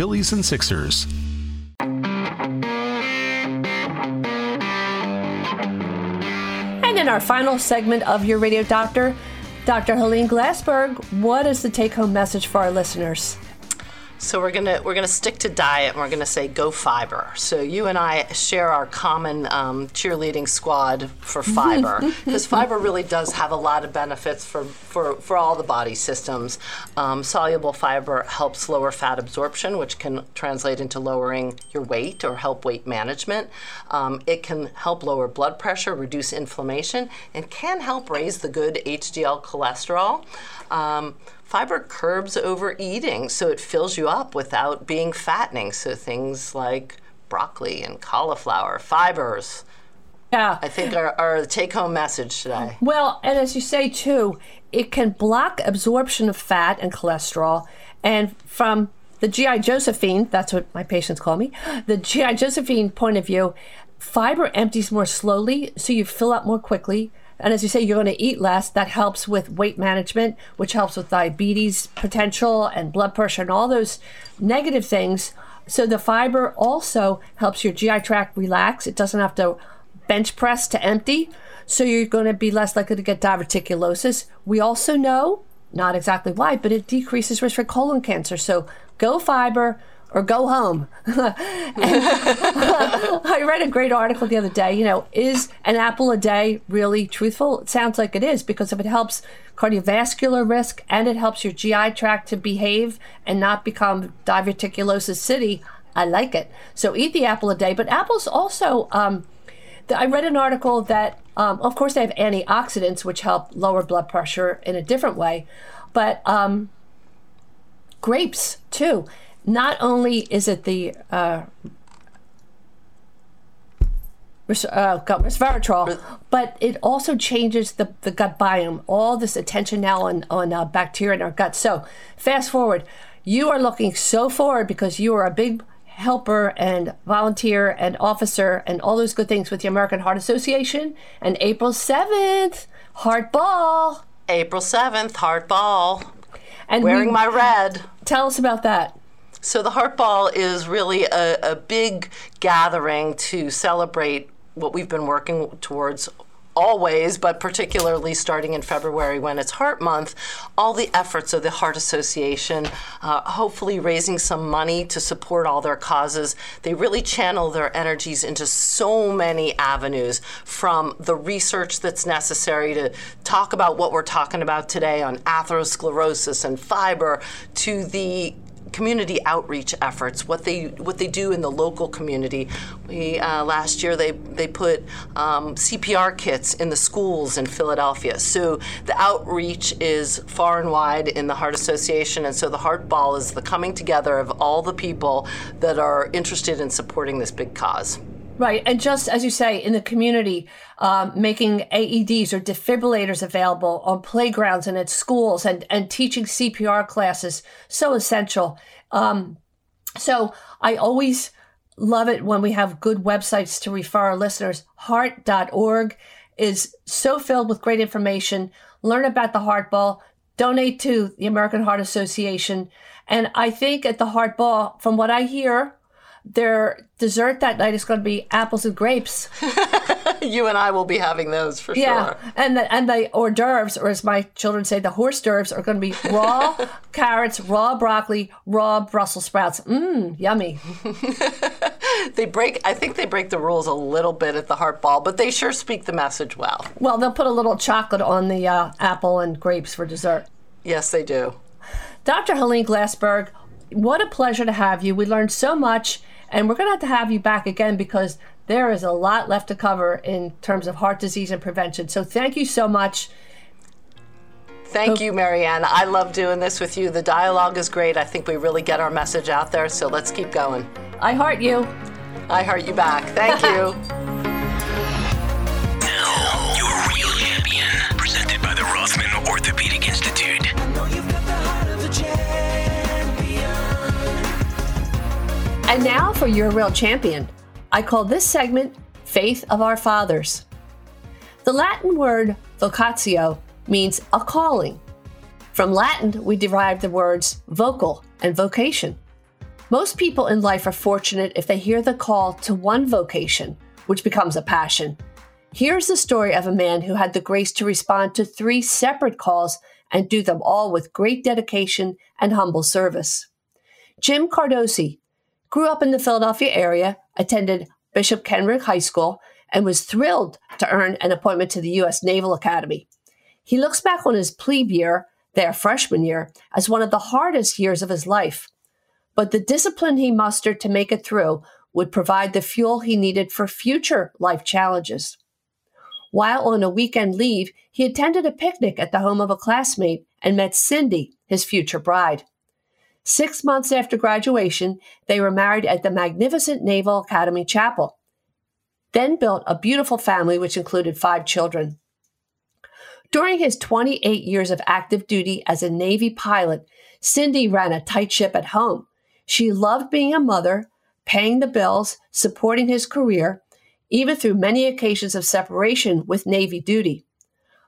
Phillies and Sixers. And in our final segment of Your Radio Doctor, Dr. Helene Glassberg, what is the take home message for our listeners? So we're gonna we're gonna stick to diet, and we're gonna say go fiber. So you and I share our common um, cheerleading squad for fiber <laughs> because fiber really does have a lot of benefits for for, for all the body systems. Um, soluble fiber helps lower fat absorption, which can translate into lowering your weight or help weight management. Um, it can help lower blood pressure, reduce inflammation, and can help raise the good HDL cholesterol. Fiber curbs overeating, so it fills you up without being fattening. So things like broccoli and cauliflower, fibers. Yeah. I think are, are the take home message today. Well, and as you say too, it can block absorption of fat and cholesterol. And from the GI Josephine, that's what my patients call me, the GI Josephine point of view, fiber empties more slowly, so you fill up more quickly. And as you say, you're going to eat less. That helps with weight management, which helps with diabetes potential and blood pressure and all those negative things. So the fiber also helps your GI tract relax. It doesn't have to bench press to empty. So you're going to be less likely to get diverticulosis. We also know, not exactly why, but it decreases risk for colon cancer. So go fiber or go home. <laughs> <laughs> I read a great article the other day. You know, is an apple a day really truthful? It sounds like it is because if it helps cardiovascular risk and it helps your GI tract to behave and not become diverticulosis city, I like it. So eat the apple a day. But apples also, um, I read an article that, um, of course, they have antioxidants which help lower blood pressure in a different way, but um, grapes too not only is it the uh, uh, resveratrol, but it also changes the, the gut biome. All this attention now on, on uh, bacteria in our gut. So, fast forward, you are looking so forward because you are a big helper and volunteer and officer and all those good things with the American Heart Association. And April 7th, Heart Ball. April 7th, Heart Ball. And wearing we, my red. Tell us about that. So the Heart Ball is really a, a big gathering to celebrate what we've been working towards always, but particularly starting in February when it's Heart Month, all the efforts of the Heart Association, uh, hopefully raising some money to support all their causes. They really channel their energies into so many avenues from the research that's necessary to talk about what we're talking about today on atherosclerosis and fiber to the community outreach efforts, what they what they do in the local community. We uh, last year they they put um, CPR kits in the schools in Philadelphia. So the outreach is far and wide in the Heart Association, and so the Heart Ball is the coming together of all the people that are interested in supporting this big cause. Right. And just as you say, in the community, um, making AEDs or defibrillators available on playgrounds and at schools and, and teaching CPR classes, so essential. Um, so I always love it when we have good websites to refer our listeners. Heart.org is so filled with great information. Learn about the Heart Ball, donate to the American Heart Association. And I think at the Heart Ball, from what I hear, their dessert that night is going to be apples and grapes. <laughs> you and I will be having those for yeah. sure. and the and the hors d'oeuvres, or as my children say, the horse d'oeuvres, are going to be raw <laughs> carrots, raw broccoli, raw Brussels sprouts. Mmm, yummy. <laughs> they break. I think they break the rules a little bit at the Heart Ball, but they sure speak the message well. Well, they'll put a little chocolate on the uh, apple and grapes for dessert. Yes, they do. Dr. Helene Glassberg, what a pleasure to have you. We learned so much and we're going to have to have you back again because there is a lot left to cover in terms of heart disease and prevention. So thank you so much. Thank you, Marianne. I love doing this with you. The dialogue is great. I think we really get our message out there, so let's keep going. I heart you. I heart you back. Thank you. <laughs> And now for your real champion. I call this segment Faith of Our Fathers. The Latin word vocatio means a calling. From Latin, we derive the words vocal and vocation. Most people in life are fortunate if they hear the call to one vocation, which becomes a passion. Here's the story of a man who had the grace to respond to three separate calls and do them all with great dedication and humble service. Jim Cardosi grew up in the Philadelphia area, attended Bishop Kenrick High School, and was thrilled to earn an appointment to the U.S. Naval Academy. He looks back on his plebe year, their freshman year, as one of the hardest years of his life. But the discipline he mustered to make it through would provide the fuel he needed for future life challenges. While on a weekend leave, he attended a picnic at the home of a classmate and met Cindy, his future bride. Six months after graduation, they were married at the magnificent Naval Academy Chapel, then built a beautiful family which included five children. During his 28 years of active duty as a Navy pilot, Cindy ran a tight ship at home. She loved being a mother, paying the bills, supporting his career, even through many occasions of separation with Navy duty.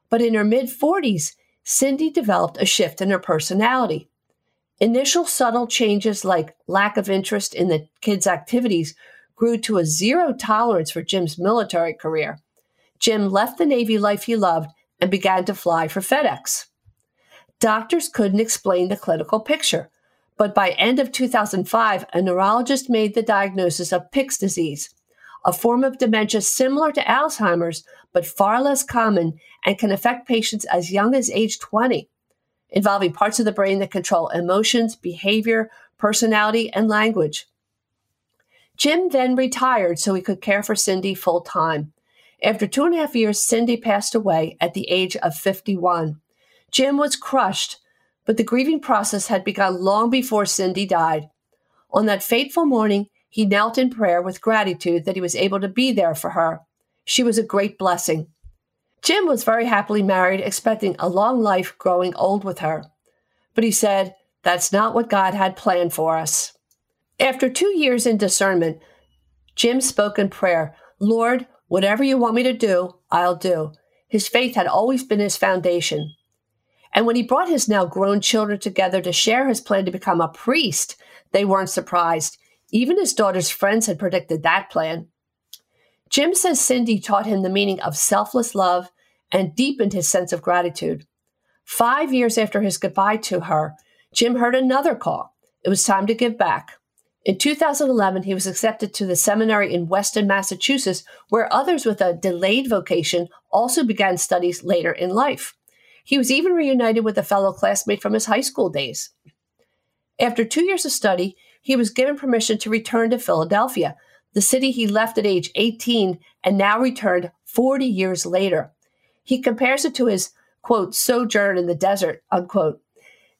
But in her mid 40s, Cindy developed a shift in her personality. Initial subtle changes like lack of interest in the kids' activities grew to a zero tolerance for Jim's military career. Jim left the Navy life he loved and began to fly for FedEx. Doctors couldn't explain the clinical picture, but by end of 2005, a neurologist made the diagnosis of Pick's disease, a form of dementia similar to Alzheimer's, but far less common and can affect patients as young as age 20, involving parts of the brain that control emotions, behavior, personality, and language. Jim then retired so he could care for Cindy full time. After two and a half years, Cindy passed away at the age of 51. Jim was crushed, but the grieving process had begun long before Cindy died. On that fateful morning, he knelt in prayer with gratitude that he was able to be there for her. She was a great blessing. Jim was very happily married, expecting a long life growing old with her. But he said, That's not what God had planned for us. After two years in discernment, Jim spoke in prayer Lord, whatever you want me to do, I'll do. His faith had always been his foundation. And when he brought his now grown children together to share his plan to become a priest, they weren't surprised. Even his daughter's friends had predicted that plan. Jim says Cindy taught him the meaning of selfless love and deepened his sense of gratitude. Five years after his goodbye to her, Jim heard another call. It was time to give back. In 2011, he was accepted to the seminary in Weston, Massachusetts, where others with a delayed vocation also began studies later in life. He was even reunited with a fellow classmate from his high school days. After two years of study, he was given permission to return to Philadelphia, the city he left at age 18 and now returned 40 years later. He compares it to his, quote, sojourn in the desert, unquote.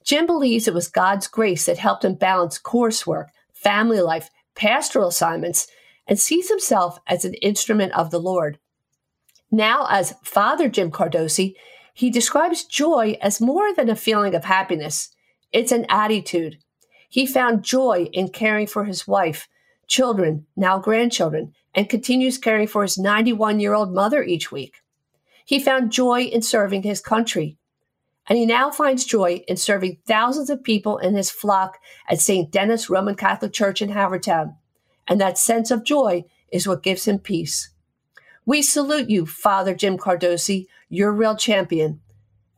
Jim believes it was God's grace that helped him balance coursework, family life, pastoral assignments, and sees himself as an instrument of the Lord. Now, as Father Jim Cardosi, he describes joy as more than a feeling of happiness. It's an attitude, he found joy in caring for his wife, children, now grandchildren, and continues caring for his 91 year old mother each week. He found joy in serving his country. And he now finds joy in serving thousands of people in his flock at St. Denis Roman Catholic Church in Havertown. And that sense of joy is what gives him peace. We salute you, Father Jim Cardosi. You're real champion.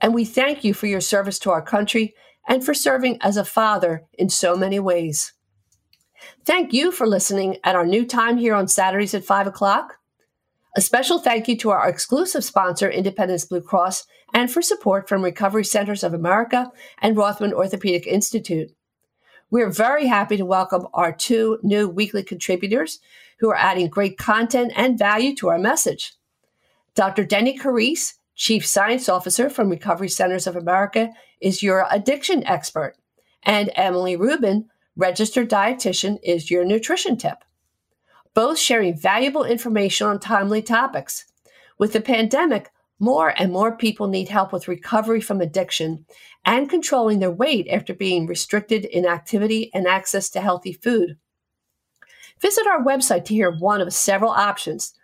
And we thank you for your service to our country and for serving as a father in so many ways. Thank you for listening at our new time here on Saturdays at 5 o'clock. A special thank you to our exclusive sponsor, Independence Blue Cross, and for support from Recovery Centers of America and Rothman Orthopedic Institute. We're very happy to welcome our two new weekly contributors who are adding great content and value to our message. Dr. Deni Carise, Chief Science Officer from Recovery Centers of America, is your addiction expert. And Emily Rubin, registered dietitian, is your nutrition tip. Both sharing valuable information on timely topics. With the pandemic, more and more people need help with recovery from addiction and controlling their weight after being restricted in activity and access to healthy food. Visit our website to hear one of several options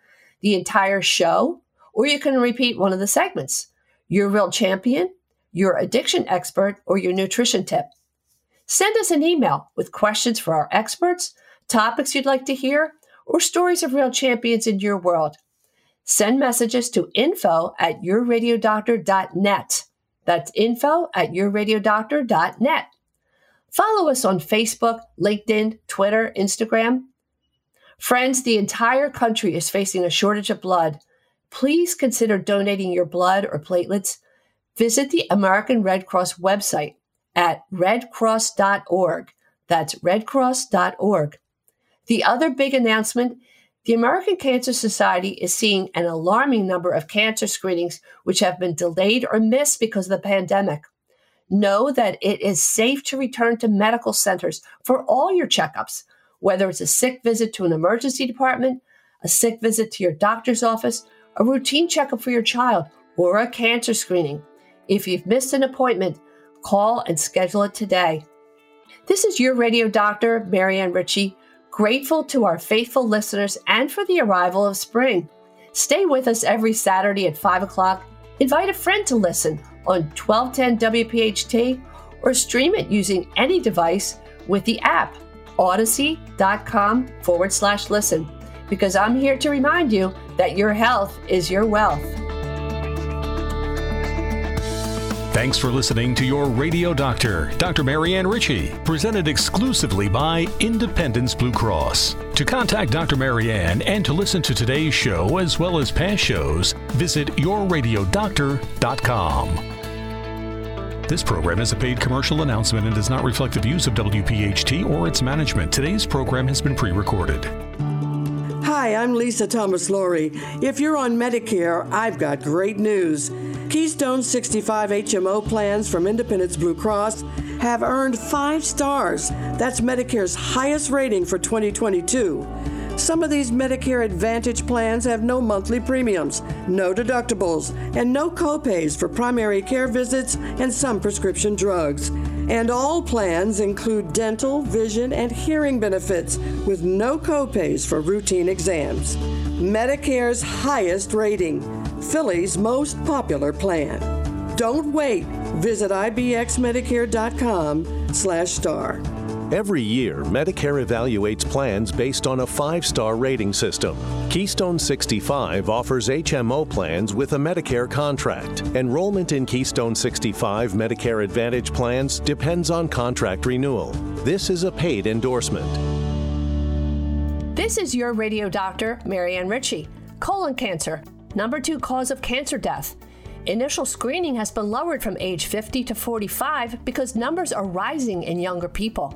the entire show, or you can repeat one of the segments your real champion, your addiction expert, or your nutrition tip. Send us an email with questions for our experts, topics you'd like to hear, or stories of real champions in your world. Send messages to info at yourradiodoctor.net. That's info at yourradiodoctor.net. Follow us on Facebook, LinkedIn, Twitter, Instagram. Friends, the entire country is facing a shortage of blood. Please consider donating your blood or platelets. Visit the American Red Cross website at redcross.org. That's redcross.org. The other big announcement the American Cancer Society is seeing an alarming number of cancer screenings which have been delayed or missed because of the pandemic. Know that it is safe to return to medical centers for all your checkups, whether it's a sick visit to an emergency department, a sick visit to your doctor's office, a routine checkup for your child, or a cancer screening. If you've missed an appointment, call and schedule it today. This is your radio doctor, Marianne Ritchie, grateful to our faithful listeners and for the arrival of spring. Stay with us every Saturday at 5 o'clock. Invite a friend to listen on 1210 WPHT or stream it using any device with the app audacy.com forward slash listen because I'm here to remind you that your health is your wealth. Thanks for listening to your radio doctor, Dr. Marianne Ritchie, presented exclusively by Independence Blue Cross. To contact Dr. Marianne and to listen to today's show as well as past shows, visit yourradiodoctor.com. This program is a paid commercial announcement and does not reflect the views of WPHT or its management. Today's program has been pre recorded. Hi, I'm Lisa Thomas Laury. If you're on Medicare, I've got great news. Keystone 65 HMO plans from Independence Blue Cross have earned five stars. That's Medicare's highest rating for 2022. Some of these Medicare Advantage plans have no monthly premiums, no deductibles, and no copays for primary care visits and some prescription drugs. And all plans include dental, vision, and hearing benefits with no copays for routine exams. Medicare's highest rating, Philly's most popular plan. Don't wait. Visit ibxmedicare.com slash star. Every year, Medicare evaluates plans based on a five star rating system. Keystone 65 offers HMO plans with a Medicare contract. Enrollment in Keystone 65 Medicare Advantage plans depends on contract renewal. This is a paid endorsement. This is your radio doctor, Marianne Ritchie. Colon cancer, number two cause of cancer death. Initial screening has been lowered from age 50 to 45 because numbers are rising in younger people.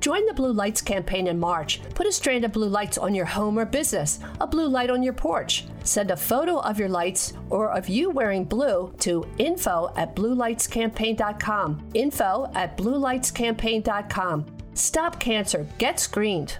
Join the Blue Lights campaign in March. Put a strand of blue lights on your home or business, a blue light on your porch. Send a photo of your lights or of you wearing blue to info at bluelightscampaign.com. Info at bluelightscampaign.com. Stop cancer. Get screened.